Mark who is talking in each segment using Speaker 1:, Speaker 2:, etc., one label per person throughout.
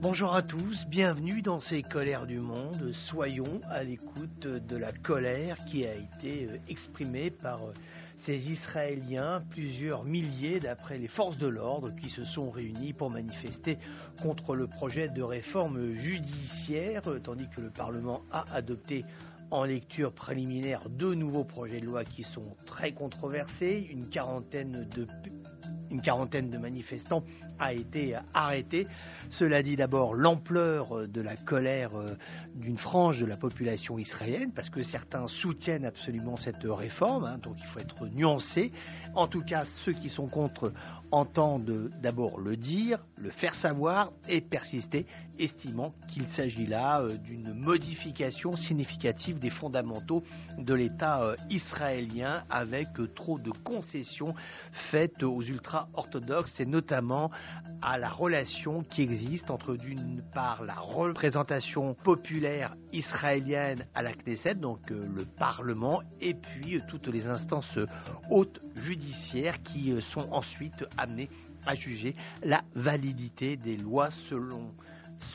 Speaker 1: Bonjour à tous, bienvenue dans ces colères du monde. Soyons à l'écoute de la colère qui a été euh, exprimée par euh, ces Israéliens, plusieurs milliers d'après les forces de l'ordre qui se sont réunis pour manifester contre le projet de réforme judiciaire, euh, tandis que le Parlement a adopté en lecture préliminaire deux nouveaux projets de loi qui sont très controversés, une quarantaine de une quarantaine de manifestants a été arrêté. Cela dit d'abord l'ampleur de la colère euh, d'une frange de la population israélienne, parce que certains soutiennent absolument cette réforme, hein, donc il faut être nuancé. En tout cas, ceux qui sont contre entendent d'abord le dire, le faire savoir et persister, estimant qu'il s'agit là euh, d'une modification significative des fondamentaux de l'État euh, israélien, avec trop de concessions faites aux ultra-orthodoxes et notamment à la relation qui existe entre d'une part la représentation populaire israélienne à la Knesset, donc euh, le Parlement, et puis euh, toutes les instances euh, hautes judiciaires qui sont ensuite amenées à juger la validité des lois selon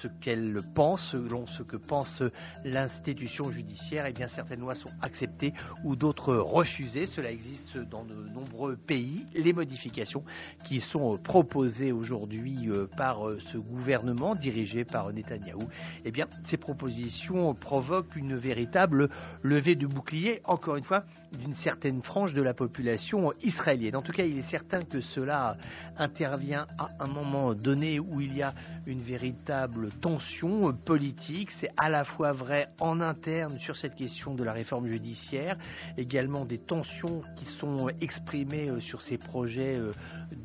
Speaker 1: ce qu'elle pense, selon ce que pense l'institution judiciaire, et eh bien certaines lois sont acceptées ou d'autres refusées. Cela existe dans de nombreux pays. Les modifications qui sont proposées aujourd'hui euh, par euh, ce gouvernement dirigé par Netanyahou, eh bien ces propositions provoquent une véritable levée de bouclier, encore une fois, d'une certaine frange de la population israélienne. En tout cas, il est certain que cela intervient à un moment donné où il y a une véritable tension politique. C'est à la fois vrai en interne sur cette question de la réforme judiciaire, également des tensions qui sont exprimées euh, sur ces projets euh,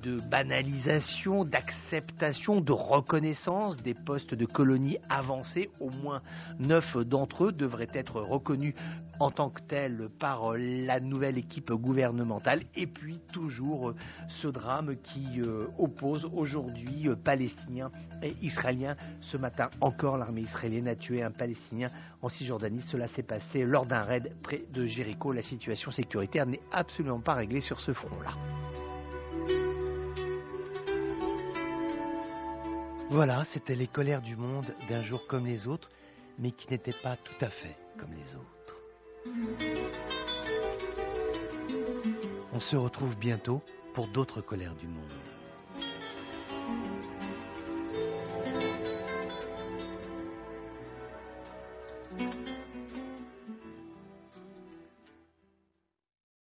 Speaker 1: de banalisation, d'acceptation, de reconnaissance des postes de colonies avancés. Au moins neuf d'entre eux devraient être reconnus en tant que tels par la nouvelle équipe gouvernementale. Et puis toujours ce drame qui euh, oppose aujourd'hui Palestiniens et Israéliens. Matin encore, l'armée israélienne a tué un Palestinien en Cisjordanie. Cela s'est passé lors d'un raid près de Jéricho. La situation sécuritaire n'est absolument pas réglée sur ce front-là. Voilà, c'était les colères du monde d'un jour comme les autres, mais qui n'étaient pas tout à fait comme les autres. On se retrouve bientôt pour d'autres colères du monde.